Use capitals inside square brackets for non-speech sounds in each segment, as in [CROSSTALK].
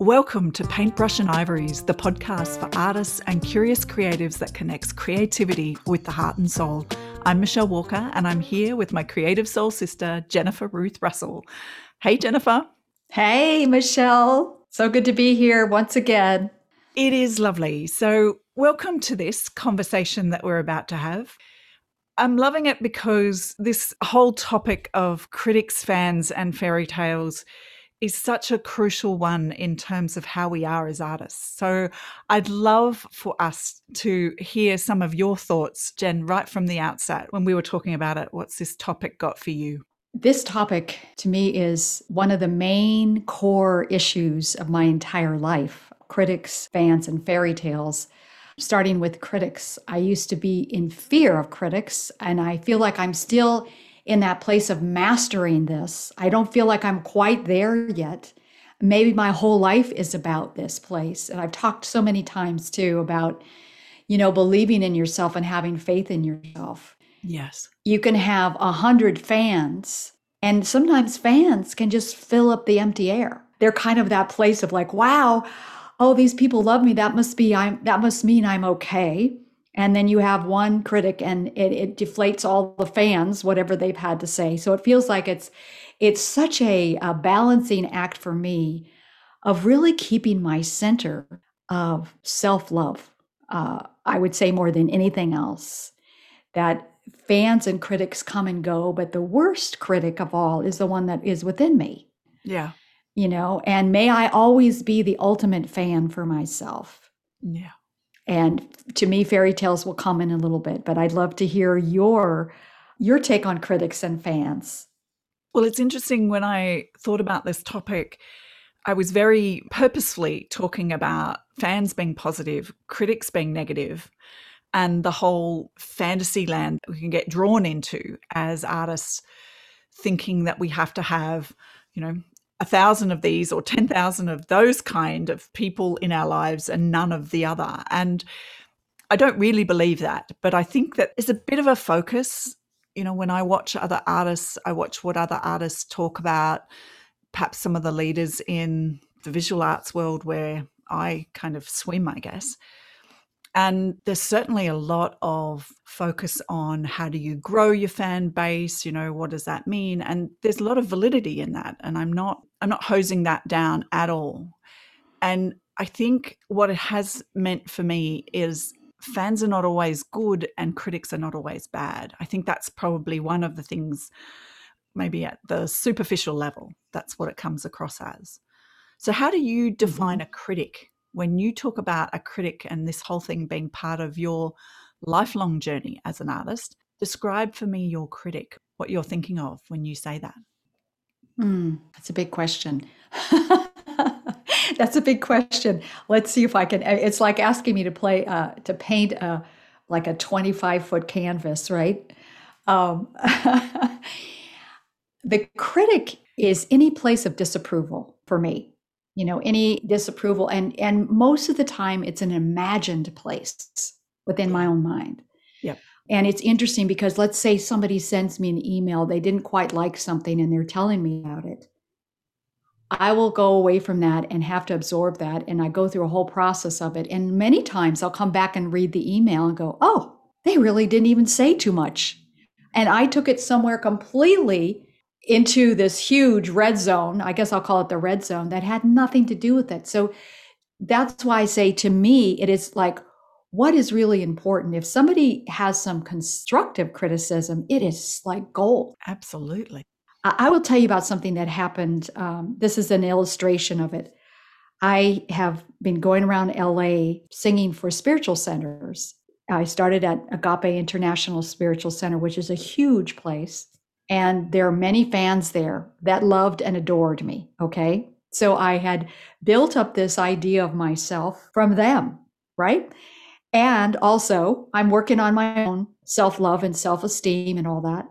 Welcome to Paintbrush and Ivories, the podcast for artists and curious creatives that connects creativity with the heart and soul. I'm Michelle Walker, and I'm here with my creative soul sister, Jennifer Ruth Russell. Hey, Jennifer. Hey, Michelle. So good to be here once again. It is lovely. So, welcome to this conversation that we're about to have. I'm loving it because this whole topic of critics, fans, and fairy tales is such a crucial one in terms of how we are as artists. So I'd love for us to hear some of your thoughts, Jen, right from the outset when we were talking about it. What's this topic got for you? This topic to me is one of the main core issues of my entire life critics, fans, and fairy tales. Starting with critics, I used to be in fear of critics, and I feel like I'm still in that place of mastering this. I don't feel like I'm quite there yet. Maybe my whole life is about this place. And I've talked so many times too about, you know, believing in yourself and having faith in yourself. Yes. You can have a hundred fans, and sometimes fans can just fill up the empty air. They're kind of that place of like, wow, oh, these people love me. That must be I'm that must mean I'm okay and then you have one critic and it, it deflates all the fans whatever they've had to say. So it feels like it's it's such a, a balancing act for me of really keeping my center of self-love uh, i would say more than anything else. That fans and critics come and go but the worst critic of all is the one that is within me. Yeah. You know and may i always be the ultimate fan for myself. Yeah and to me, fairy tales will come in a little bit, but I'd love to hear your your take on critics and fans. Well, it's interesting when I thought about this topic, I was very purposefully talking about fans being positive, critics being negative, and the whole fantasy land we can get drawn into as artists, thinking that we have to have, you know, a thousand of these or 10,000 of those kind of people in our lives and none of the other. And I don't really believe that, but I think that there's a bit of a focus. You know, when I watch other artists, I watch what other artists talk about, perhaps some of the leaders in the visual arts world where I kind of swim, I guess. And there's certainly a lot of focus on how do you grow your fan base, you know, what does that mean? And there's a lot of validity in that. And I'm not I'm not hosing that down at all. And I think what it has meant for me is fans are not always good and critics are not always bad. I think that's probably one of the things, maybe at the superficial level, that's what it comes across as. So, how do you define mm-hmm. a critic? When you talk about a critic and this whole thing being part of your lifelong journey as an artist, describe for me your critic, what you're thinking of when you say that. Mm, that's a big question. [LAUGHS] that's a big question. Let's see if I can. Eh, it's like asking me to play uh, to paint a like a 25 foot canvas, right? Um, [LAUGHS] the critic is any place of disapproval for me. You know, any disapproval, and and most of the time it's an imagined place within my own mind. And it's interesting because let's say somebody sends me an email, they didn't quite like something and they're telling me about it. I will go away from that and have to absorb that. And I go through a whole process of it. And many times I'll come back and read the email and go, oh, they really didn't even say too much. And I took it somewhere completely into this huge red zone. I guess I'll call it the red zone that had nothing to do with it. So that's why I say to me, it is like what is really important. If somebody has some constructive criticism, it is like gold. Absolutely. I, will tell you about something that happened. Um, this is an illustration of it. I have been going around LA singing for spiritual centers. I started at Agape International Spiritual Center, which is a huge place. And there are many fans there that loved and adored me. Okay. So I had built up this idea of myself from them, right? And also, I'm working on my own self love and self esteem and all that.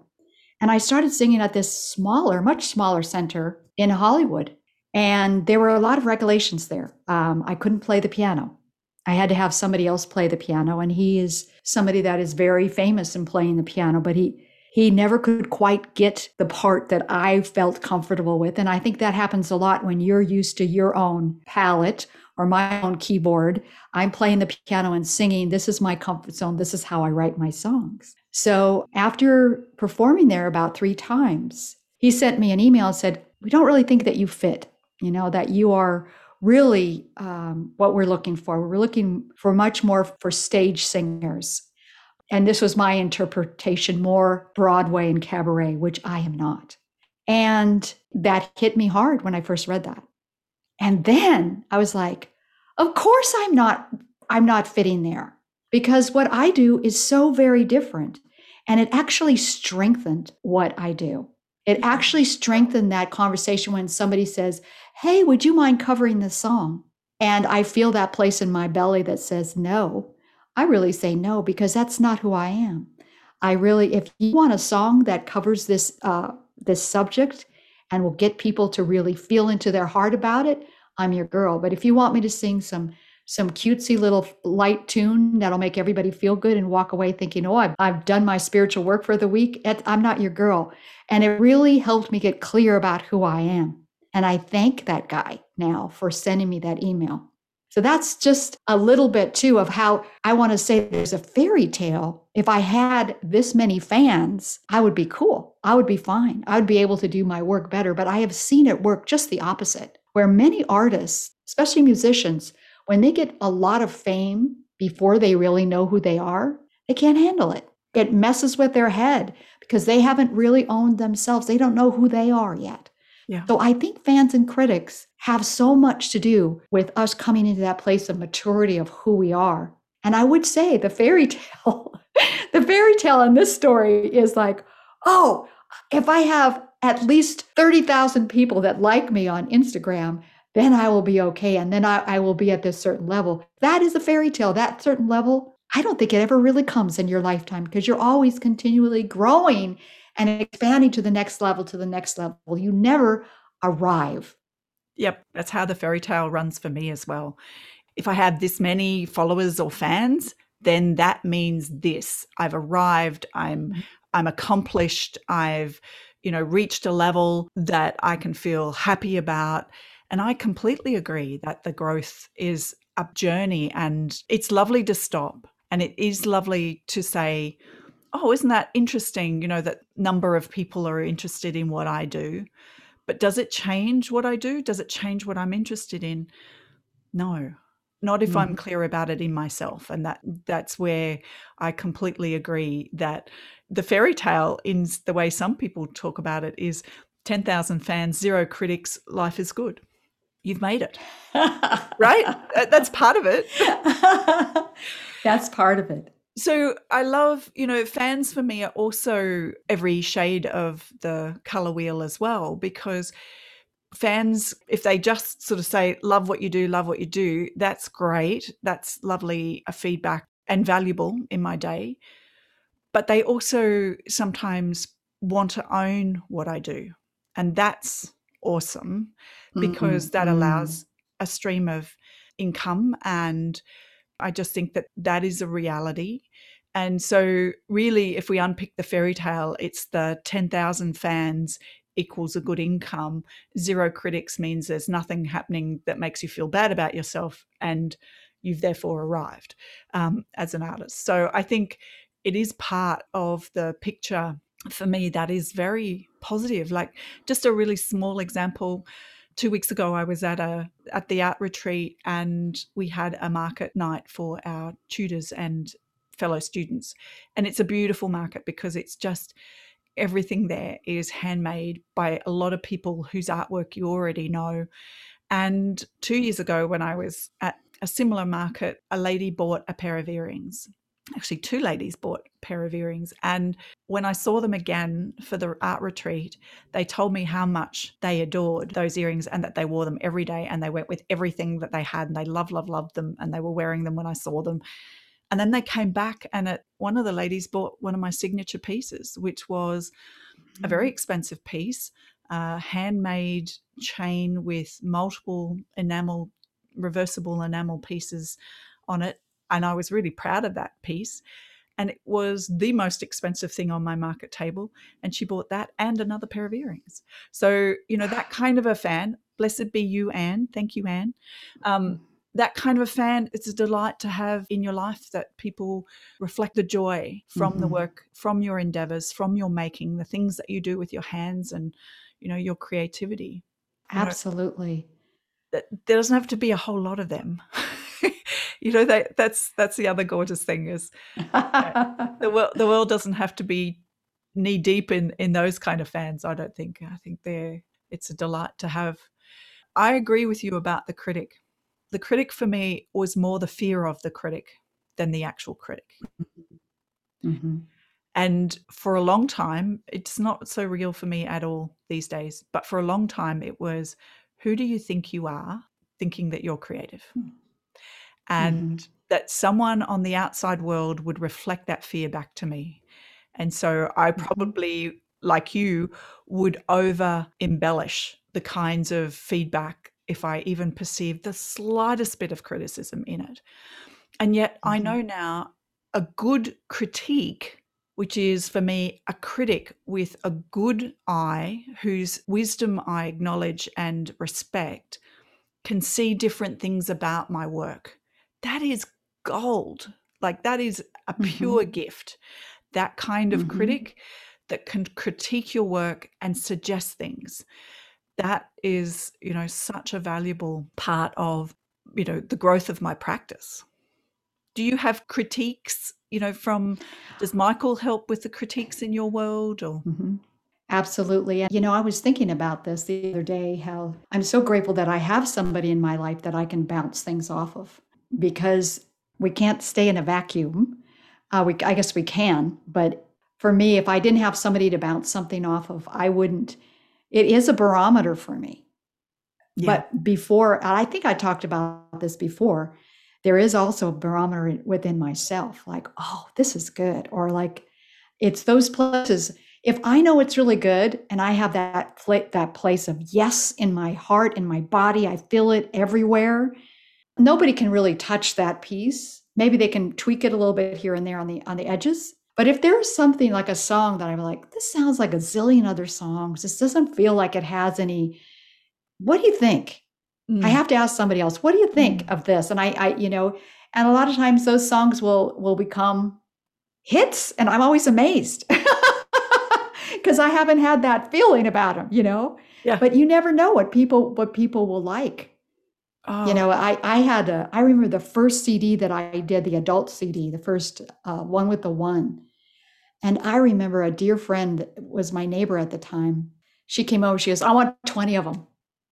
And I started singing at this smaller, much smaller center in Hollywood. And there were a lot of regulations there. Um, I couldn't play the piano. I had to have somebody else play the piano. And he is somebody that is very famous in playing the piano, but he, he never could quite get the part that I felt comfortable with. And I think that happens a lot when you're used to your own palette or my own keyboard. I'm playing the piano and singing. This is my comfort zone. This is how I write my songs. So after performing there about three times, he sent me an email and said, We don't really think that you fit, you know, that you are really um, what we're looking for. We're looking for much more for stage singers. And this was my interpretation more Broadway and cabaret, which I am not. And that hit me hard when I first read that. And then I was like, of course I'm not I'm not fitting there because what I do is so very different and it actually strengthened what I do. It actually strengthened that conversation when somebody says, Hey, would you mind covering this song? And I feel that place in my belly that says no. I really say no because that's not who I am. I really, if you want a song that covers this uh, this subject and will get people to really feel into their heart about it, I'm your girl. But if you want me to sing some some cutesy little light tune that'll make everybody feel good and walk away thinking, oh, I've, I've done my spiritual work for the week, I'm not your girl. And it really helped me get clear about who I am. And I thank that guy now for sending me that email. So that's just a little bit too of how I want to say there's a fairy tale. If I had this many fans, I would be cool. I would be fine. I would be able to do my work better. But I have seen it work just the opposite, where many artists, especially musicians, when they get a lot of fame before they really know who they are, they can't handle it. It messes with their head because they haven't really owned themselves. They don't know who they are yet. Yeah. So I think fans and critics have so much to do with us coming into that place of maturity of who we are. And I would say the fairy [LAUGHS] tale, the fairy tale in this story is like, oh, if I have at least 30,000 people that like me on Instagram, then I will be okay. And then I, I will be at this certain level. That is a fairy tale. That certain level, I don't think it ever really comes in your lifetime because you're always continually growing and expanding to the next level, to the next level. You never arrive. Yep, that's how the fairy tale runs for me as well. If I have this many followers or fans, then that means this. I've arrived, I'm mm-hmm. I'm accomplished, I've you know reached a level that I can feel happy about. And I completely agree that the growth is a journey and it's lovely to stop and it is lovely to say oh, isn't that interesting? You know, that number of people are interested in what I do. But does it change what I do? Does it change what I'm interested in? No, not if mm. I'm clear about it in myself. And that that's where I completely agree that the fairy tale, in the way some people talk about it, is 10,000 fans, zero critics, life is good. You've made it. right? [LAUGHS] That's part of it. [LAUGHS] that's part of it. So I love, you know, fans for me are also every shade of the color wheel as well, because fans, if they just sort of say, love what you do, love what you do, that's great. That's lovely uh, feedback and valuable in my day. But they also sometimes want to own what I do. And that's awesome because mm-hmm. that allows a stream of income and I just think that that is a reality. And so, really, if we unpick the fairy tale, it's the 10,000 fans equals a good income. Zero critics means there's nothing happening that makes you feel bad about yourself, and you've therefore arrived um, as an artist. So, I think it is part of the picture for me that is very positive. Like, just a really small example two weeks ago i was at a at the art retreat and we had a market night for our tutors and fellow students. And it's a beautiful market because it's just everything there is handmade by a lot of people whose artwork you already know. And two years ago when i was at a similar market a lady bought a pair of earrings. Actually two ladies bought a pair of earrings. And when i saw them again for the art retreat they told me how much they adored those earrings and that they wore them every day and they went with everything that they had and they love love loved them and they were wearing them when i saw them and then they came back and it, one of the ladies bought one of my signature pieces which was a very mm. expensive piece a handmade chain with multiple enamel reversible enamel pieces on it and I was really proud of that piece. and it was the most expensive thing on my market table. And she bought that and another pair of earrings. So, you know, that [SIGHS] kind of a fan, blessed be you, Anne. Thank you, Anne. Um. That kind of a fan, it's a delight to have in your life that people reflect the joy from mm-hmm. the work, from your endeavors, from your making, the things that you do with your hands and, you know, your creativity. Absolutely. You know, there doesn't have to be a whole lot of them. [LAUGHS] you know that that's that's the other gorgeous thing is [LAUGHS] the world the world doesn't have to be knee deep in in those kind of fans i don't think i think they're it's a delight to have i agree with you about the critic the critic for me was more the fear of the critic than the actual critic mm-hmm. and for a long time it's not so real for me at all these days but for a long time it was who do you think you are thinking that you're creative hmm and mm-hmm. that someone on the outside world would reflect that fear back to me. And so I mm-hmm. probably, like you, would over embellish the kinds of feedback if I even perceived the slightest bit of criticism in it. And yet mm-hmm. I know now a good critique, which is for me a critic with a good eye, whose wisdom I acknowledge and respect, can see different things about my work that is gold. Like that is a pure mm-hmm. gift. That kind of mm-hmm. critic that can critique your work and suggest things. That is, you know, such a valuable part of, you know, the growth of my practice. Do you have critiques, you know, from does Michael help with the critiques in your world or mm-hmm. Absolutely. You know, I was thinking about this the other day how I'm so grateful that I have somebody in my life that I can bounce things off of because we can't stay in a vacuum. Uh, we, I guess we can, but for me, if I didn't have somebody to bounce something off of, I wouldn't. It is a barometer for me. Yeah. But before, I think I talked about this before, there is also a barometer within myself like, oh, this is good. Or like, it's those places. If I know it's really good and I have that, that place of yes in my heart, in my body, I feel it everywhere nobody can really touch that piece. Maybe they can tweak it a little bit here and there on the on the edges. But if there's something like a song that I'm like, this sounds like a zillion other songs. This doesn't feel like it has any. What do you think? Mm. I have to ask somebody else. What do you think mm. of this? And I, I, you know, and a lot of times those songs will will become hits, and I'm always amazed [LAUGHS] because I haven't had that feeling about them. You know. Yeah. But you never know what people what people will like. Oh. You know, I I had a I remember the first CD that I did, the adult CD, the first uh, one with the one, and I remember a dear friend that was my neighbor at the time. She came over. She goes, "I want twenty of them."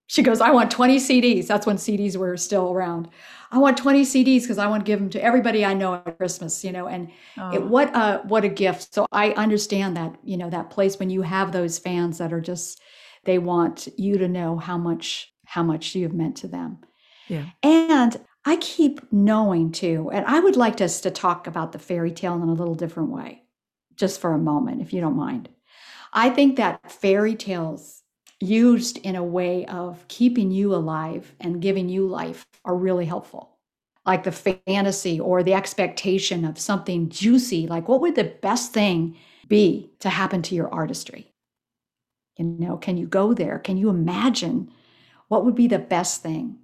She goes, "I want twenty CDs." That's when CDs were still around. I want twenty CDs because I want to give them to everybody I know at Christmas. You know, and oh. it, what a what a gift. So I understand that you know that place when you have those fans that are just they want you to know how much how much you've meant to them yeah. And I keep knowing too, and I would like us to talk about the fairy tale in a little different way, just for a moment, if you don't mind. I think that fairy tales used in a way of keeping you alive and giving you life are really helpful. Like the fantasy or the expectation of something juicy, like what would the best thing be to happen to your artistry? You know, can you go there? Can you imagine what would be the best thing?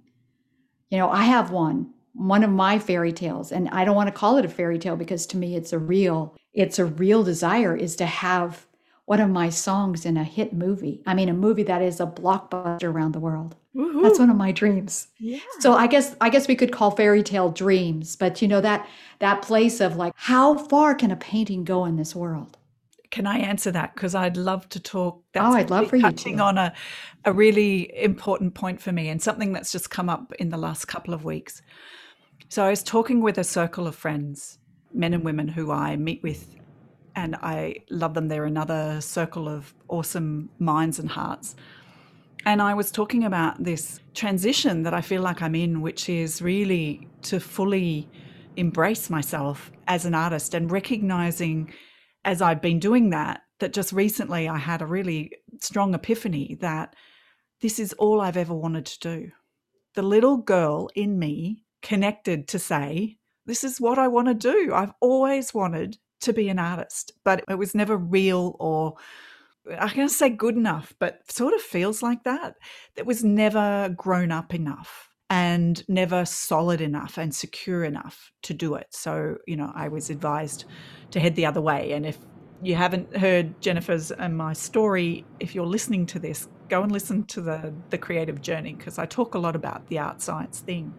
You know, I have one, one of my fairy tales, and I don't want to call it a fairy tale because to me it's a real, it's a real desire is to have one of my songs in a hit movie. I mean, a movie that is a blockbuster around the world. Woo-hoo. That's one of my dreams. Yeah. So I guess I guess we could call fairy tale dreams, but you know that that place of like how far can a painting go in this world? Can I answer that? Because I'd love to talk. Oh, that's oh, I'd love for you touching on a, a really important point for me and something that's just come up in the last couple of weeks. So I was talking with a circle of friends, men and women who I meet with, and I love them. They're another circle of awesome minds and hearts. And I was talking about this transition that I feel like I'm in, which is really to fully embrace myself as an artist and recognizing as I've been doing that, that just recently I had a really strong epiphany that this is all I've ever wanted to do. The little girl in me connected to say, This is what I want to do. I've always wanted to be an artist, but it was never real or I can't say good enough, but sort of feels like that. It was never grown up enough and never solid enough and secure enough to do it. So, you know, I was advised to head the other way. And if you haven't heard Jennifer's and my story, if you're listening to this, go and listen to the the creative journey because I talk a lot about the art science thing.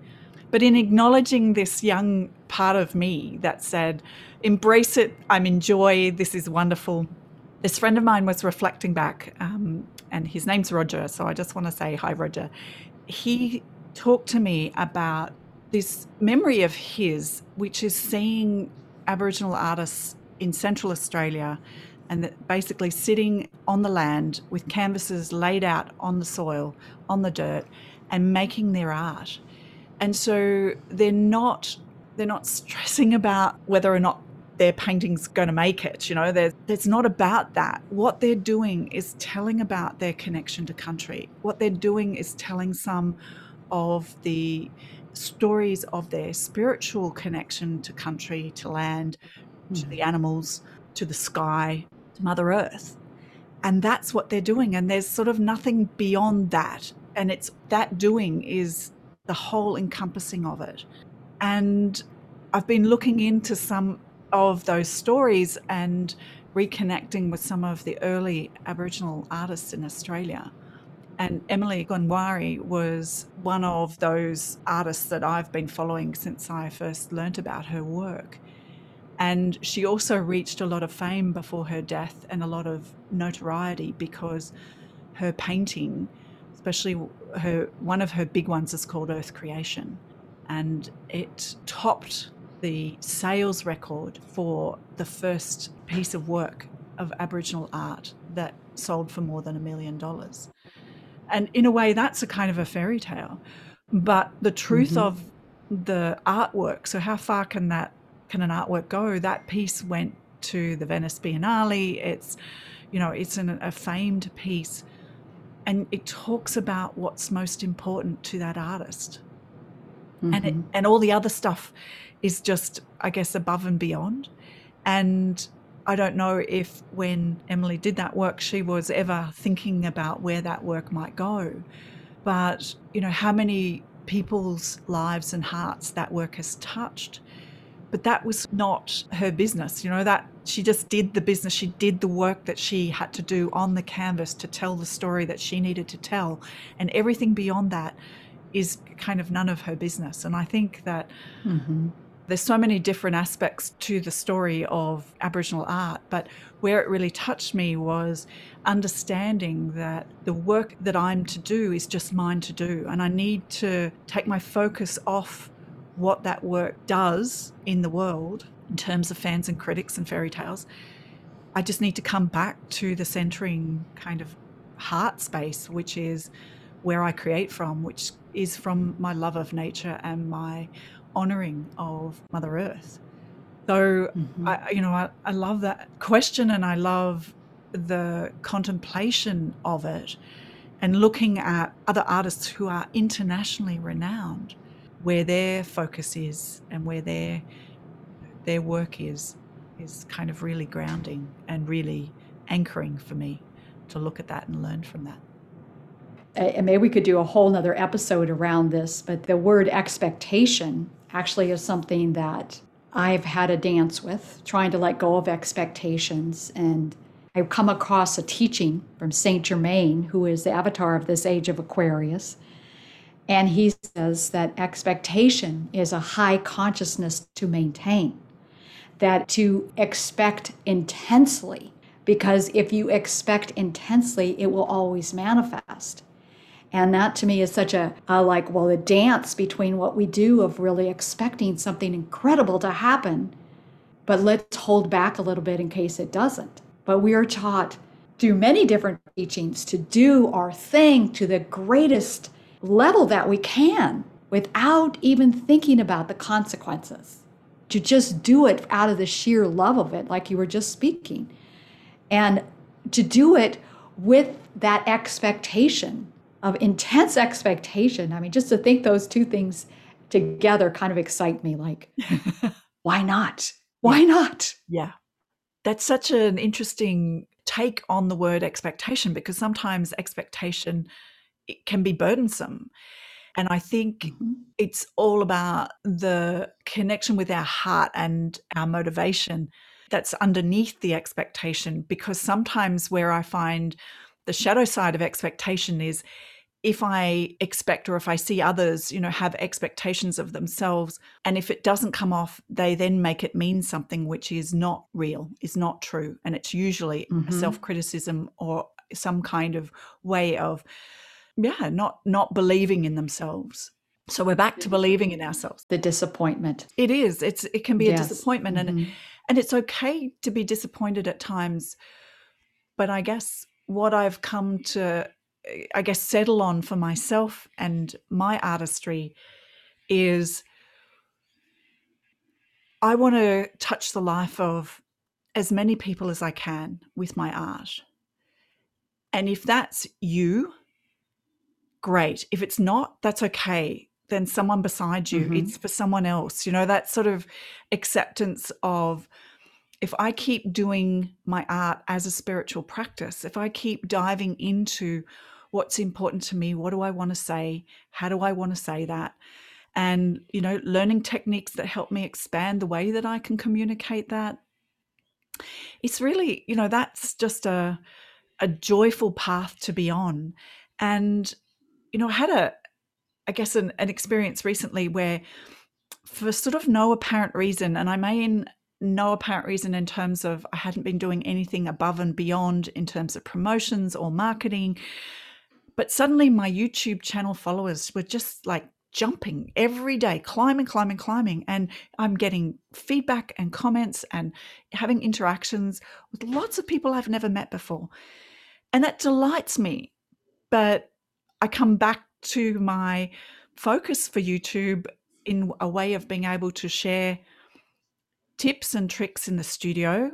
But in acknowledging this young part of me that said, embrace it, I'm enjoy, this is wonderful. This friend of mine was reflecting back, um, and his name's Roger, so I just want to say hi, Roger. He talked to me about this memory of his, which is seeing Aboriginal artists in Central Australia and basically sitting on the land with canvases laid out on the soil, on the dirt, and making their art and so they're not they're not stressing about whether or not their painting's going to make it you know it's not about that what they're doing is telling about their connection to country what they're doing is telling some of the stories of their spiritual connection to country to land mm. to the hmm. animals to the sky to mother earth and that's what they're doing and there's sort of nothing beyond that and it's that doing is the whole encompassing of it. And I've been looking into some of those stories and reconnecting with some of the early Aboriginal artists in Australia. And Emily Kngwarreye was one of those artists that I've been following since I first learnt about her work. And she also reached a lot of fame before her death and a lot of notoriety because her painting especially her one of her big ones is called Earth Creation, and it topped the sales record for the first piece of work of Aboriginal art that sold for more than a million dollars. And in a way, that's a kind of a fairy tale. But the truth mm-hmm. of the artwork, so how far can that can an artwork go? That piece went to the Venice Biennale. It's, you know, it's an, a famed piece and it talks about what's most important to that artist mm-hmm. and it, mm-hmm. and all the other stuff is just i guess above and beyond and i don't know if when emily did that work she was ever thinking about where that work might go but you know how many people's lives and hearts that work has touched but that was not her business you know that she just did the business. She did the work that she had to do on the canvas to tell the story that she needed to tell. And everything beyond that is kind of none of her business. And i think that mm-hmm. there's so many different aspects to the story of aboriginal art but where it really touched me was understanding that the work that i'm to do is just mine to do. And i need to take my focus off what that work does in the world in terms of fans and critics and fairy tales. I just need to come back to the centering kind of heart space, which is where I create from, which is from my love of nature and my honoring of Mother Earth. So, mm-hmm. I, you know, I, I love that question and I love the contemplation of it and looking at other artists who are internationally renowned where their focus is and where their their work is is kind of really grounding and really anchoring for me to look at that and learn from that. And maybe we could do a whole nother episode around this, but the word expectation actually is something that I've had a dance with, trying to let go of expectations. And I've come across a teaching from Saint Germain, who is the avatar of this age of Aquarius. And he says that expectation is a high consciousness to maintain, that to expect intensely, because if you expect intensely, it will always manifest. And that to me is such a, a like, well, a dance between what we do of really expecting something incredible to happen, but let's hold back a little bit in case it doesn't. But we are taught through many different teachings to do our thing to the greatest level that we can without even thinking about the consequences. To just do it out of the sheer love of it, like you were just speaking. And to do it with that expectation of intense expectation. I mean, just to think those two things together kind of excite me like, [LAUGHS] why not? Why not? Yeah. that's such an interesting take on the word expectation because sometimes expectation it can be burdensome and I think mm-hmm. it's all about the connection with our heart and our motivation that's underneath the expectation. Because sometimes where I find the shadow side of expectation is if I expect or if I see others, you know, have expectations of themselves, and if it doesn't come off, they then make it mean something which is not real, is not true. And it's usually mm-hmm. self criticism or some kind of way of yeah not not believing in themselves. So we're back to believing in ourselves. The disappointment. It is. It's it can be yes. a disappointment mm-hmm. and and it's okay to be disappointed at times but i guess what i've come to i guess settle on for myself and my artistry is i want to touch the life of as many people as i can with my art. And if that's you great. If it's not, that's okay. Then someone beside you, mm-hmm. it's for someone else. You know, that sort of acceptance of if I keep doing my art as a spiritual practice, if I keep diving into what's important to me, what do I want to say? How do I want to say that? And, you know, learning techniques that help me expand the way that I can communicate that. It's really, you know, that's just a a joyful path to be on. And you know, I had a, I guess, an, an experience recently where, for sort of no apparent reason, and I mean no apparent reason in terms of I hadn't been doing anything above and beyond in terms of promotions or marketing, but suddenly my YouTube channel followers were just like jumping every day, climbing, climbing, climbing. And I'm getting feedback and comments and having interactions with lots of people I've never met before. And that delights me. But I come back to my focus for YouTube in a way of being able to share tips and tricks in the studio,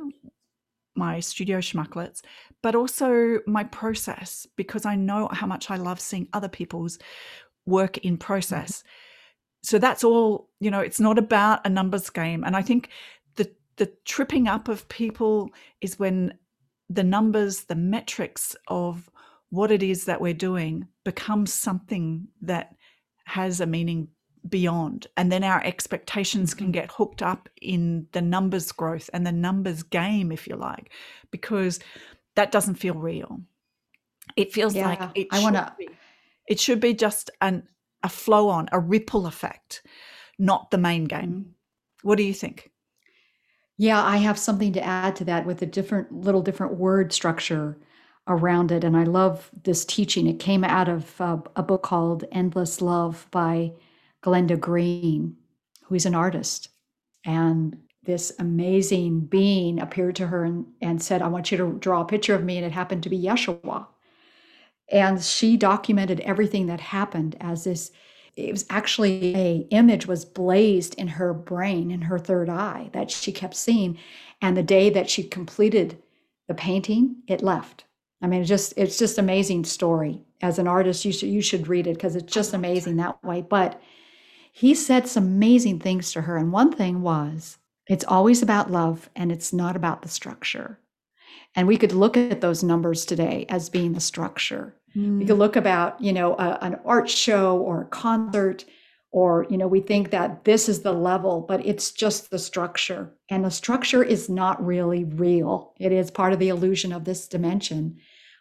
my studio schmucklets, but also my process because I know how much I love seeing other people's work in mm-hmm. process. So that's all, you know, it's not about a numbers game. And I think the the tripping up of people is when the numbers, the metrics of what it is that we're doing becomes something that has a meaning beyond. And then our expectations can mm-hmm. get hooked up in the numbers growth and the numbers game if you like because that doesn't feel real. It feels yeah, like it i want to it should be just an a flow on a ripple effect not the main game. Mm-hmm. what do you think? Yeah i have something to add to that with a different little different word structure around it. And I love this teaching. It came out of uh, a book called Endless Love by Glenda Green, who is an artist. And this amazing being appeared to her and, and said, I want you to draw a picture of me. And it happened to be Yeshua. And she documented everything that happened as this it was actually a image was blazed in her brain in her third eye that she kept seeing and the day that she completed the painting it left I mean, it's just it's just amazing story. As an artist, you should you should read it because it's just amazing that way. But he said some amazing things to her, and one thing was it's always about love and it's not about the structure. And we could look at those numbers today as being the structure. Mm. We could mm. look about you know a, an art show or a concert or you know we think that this is the level but it's just the structure and the structure is not really real it is part of the illusion of this dimension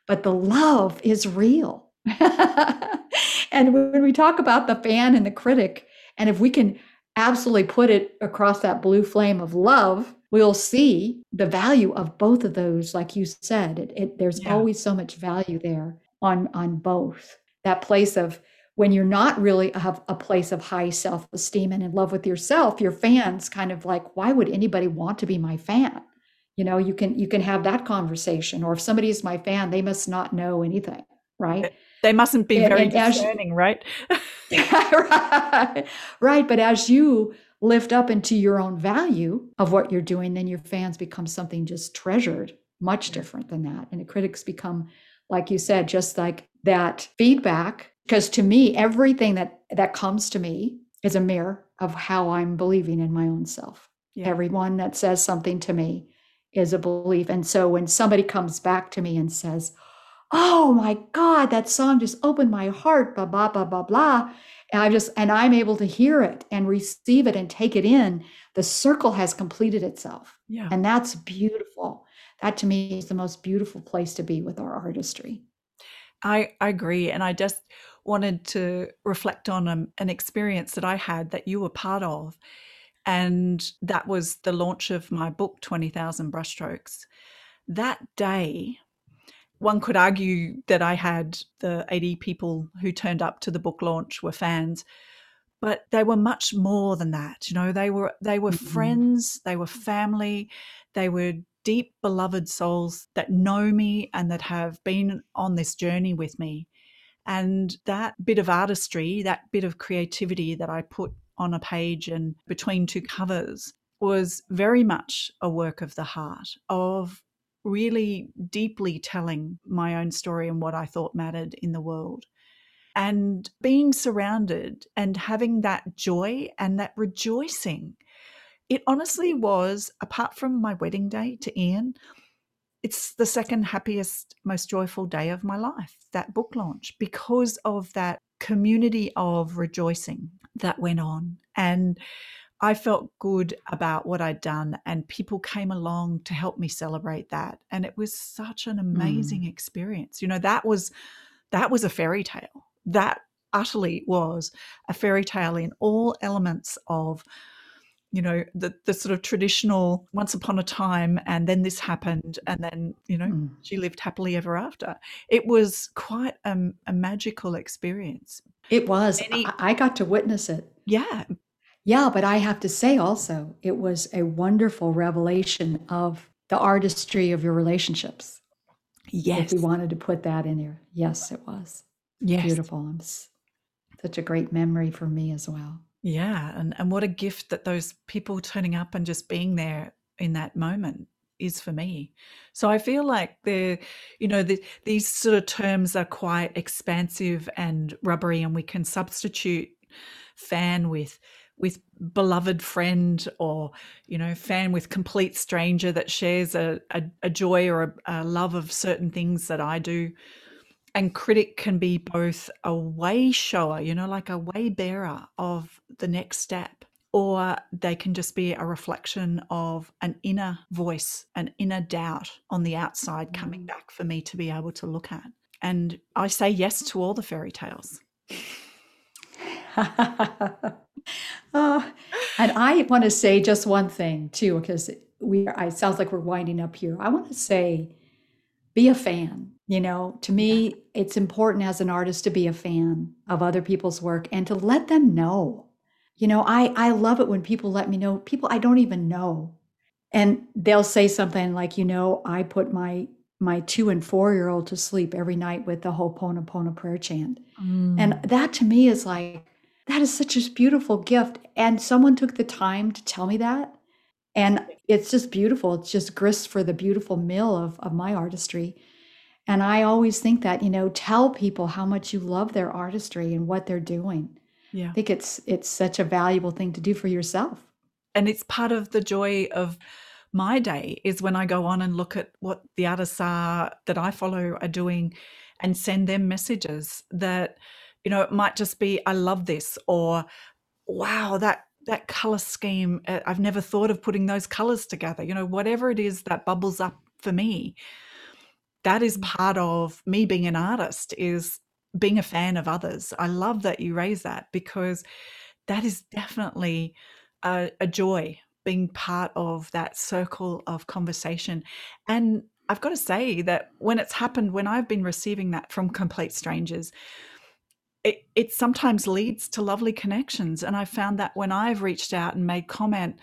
but the love is real. [LAUGHS] and when we talk about the fan and the critic, and if we can absolutely put it across that blue flame of love, we'll see the value of both of those. Like you said, it, it, there's yeah. always so much value there on on both. That place of when you're not really have a place of high self-esteem and in love with yourself, your fans kind of like, why would anybody want to be my fan? you know you can you can have that conversation or if somebody is my fan they must not know anything right they mustn't be and, very and discerning right? right [LAUGHS] [LAUGHS] right but as you lift up into your own value of what you're doing then your fans become something just treasured much different than that and the critics become like you said just like that feedback because to me everything that that comes to me is a mirror of how i'm believing in my own self yeah. everyone that says something to me is a belief. And so when somebody comes back to me and says, Oh my God, that song just opened my heart, blah, blah, blah, blah, blah. And I just, and I'm able to hear it and receive it and take it in. The circle has completed itself. Yeah. And that's beautiful. That to me is the most beautiful place to be with our artistry. I, I agree. And I just wanted to reflect on um, an experience that I had that you were part of. And that was the launch of my book, 20,000 Brushstrokes. That day, one could argue that I had the 80 people who turned up to the book launch were fans, but they were much more than that. You know, they were they were mm-hmm. friends, they were family, they were deep beloved souls that know me and that have been on this journey with me. And that bit of artistry, that bit of creativity that I put on a page and between two covers was very much a work of the heart, of really deeply telling my own story and what I thought mattered in the world. And being surrounded and having that joy and that rejoicing. It honestly was, apart from my wedding day to Ian, it's the second happiest, most joyful day of my life, that book launch, because of that community of rejoicing that went on. And I felt good about what I'd done, and people came along to help me celebrate that. And it was such an amazing mm. experience. You know, that was that was a fairy tale. That utterly was a fairy tale in all elements of you know the the sort of traditional once upon a time and then this happened and then you know mm. she lived happily ever after it was quite a, a magical experience it was Many, I, I got to witness it yeah yeah, but I have to say also, it was a wonderful revelation of the artistry of your relationships. Yes. If we wanted to put that in there. Yes, it was. Yes. Beautiful. It's such a great memory for me as well. Yeah. And, and what a gift that those people turning up and just being there in that moment is for me. So I feel like the, you know, the, these sort of terms are quite expansive and rubbery, and we can substitute fan with with beloved friend or you know fan with complete stranger that shares a, a, a joy or a, a, love of certain things that i do and critic can be both a way shower you know like a way bearer of the next step or they can just be a reflection of an inner voice an inner doubt on the outside coming mm. back for me to be able to look at and i say yes to all the fairy tales uh, [LAUGHS] and I want to say just one thing too, because we are, it sounds like we're winding up here. I want to say, be a fan. You know, to me, it's important as an artist to be a fan of other people's work and to let them know. You know, I I love it when people let me know people I don't even know, and they'll say something like, you know, I put my my two and four year old to sleep every night with the whole Ho'oponopono prayer chant, mm. and that to me is like that is such a beautiful gift. And someone took the time to tell me that. And it's just beautiful. It's just grist for the beautiful mill of, of my artistry. And I always think that, you know, tell people how much you love their artistry and what they're doing. Yeah. I think it's it's such a valuable thing to do for yourself. And it's part of the joy of my day is when I go on and look at what the artists are that I follow are doing and send them messages that you know it might just be i love this or wow that that color scheme uh, i've never thought of putting those colors together you know whatever it is that bubbles up for me that is part of me being an artist is being a fan of others. I love that you raise that because that is definitely a, a joy being part of that circle of conversation. And i've got to say that when it's happened when i've been receiving that from complete strangers it, it sometimes leads to lovely connections. And I found that when I've reached out and made comment,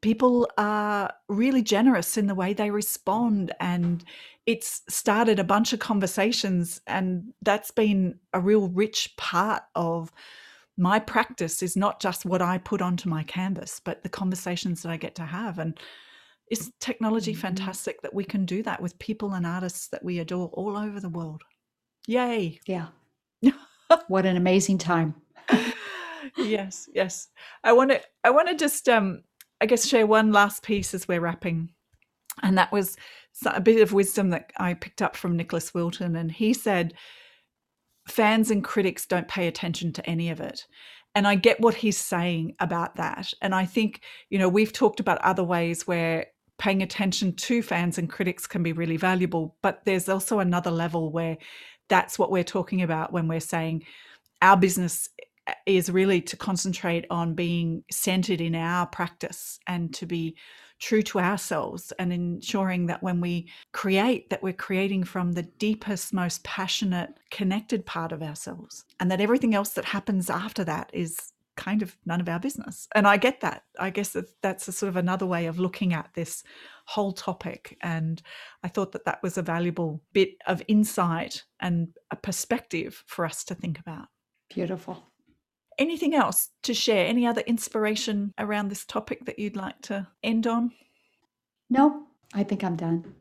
people are really generous in the way they respond. And it's started a bunch of conversations. And that's been a real rich part of my practice is not just what I put onto my canvas, but the conversations that I get to have. And is technology mm-hmm. fantastic that we can do that with people and artists that we adore all over the world? Yay. Yeah [LAUGHS] what an amazing time. yes, yes. I want to I want to just um I guess share one last piece as we're wrapping. And that was a bit of wisdom that I picked up from Nicholas Wilton. And he said, fans and critics don't pay attention to any of it. And I get what he's saying about that. And I think, you know, we've talked about other ways where paying attention to fans and critics can be really valuable. But there's also another level where that's what we're talking about when we're saying our business eh, is really to concentrate on being centered in our practice and to be true to ourselves and ensuring that when we create that we're creating from the deepest most passionate connected part of ourselves and that everything else that happens after that is kind of none of our business. And i get that. I guess that that's a sort of another way of looking at this whole topic and i thought that that was a valuable bit of insight and a perspective for us to think about beautiful Anything else to share? Any other inspiration around this topic that you'd like to end on? No, I think I'm done.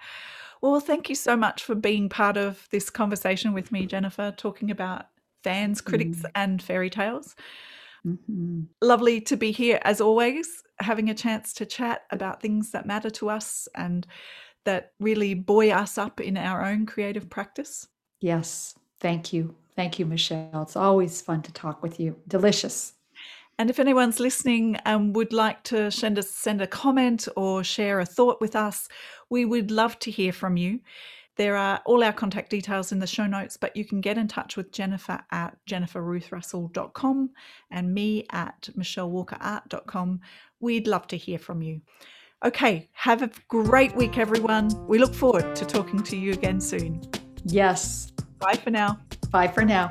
Well, thank you so much for being part of this conversation with me, Jennifer, talking about fans, critics, mm. and fairy tales. Mm-hmm. Lovely to be here as always, having a chance to chat about things that matter to us and that really buoy us up in our own creative practice. Yes, thank you. Thank you, Michelle. It's always fun to talk with you. Delicious. And if anyone's listening and would like to send us send a comment or share a thought with us, we would love to hear from you. There are all our contact details in the show notes, but you can get in touch with Jennifer at jenniferruthrussell.com and me at michellewalkerart.com. We'd love to hear from you. Okay, have a great week, everyone. We look forward to talking to you again soon. Yes. Bye for now. Bye for now.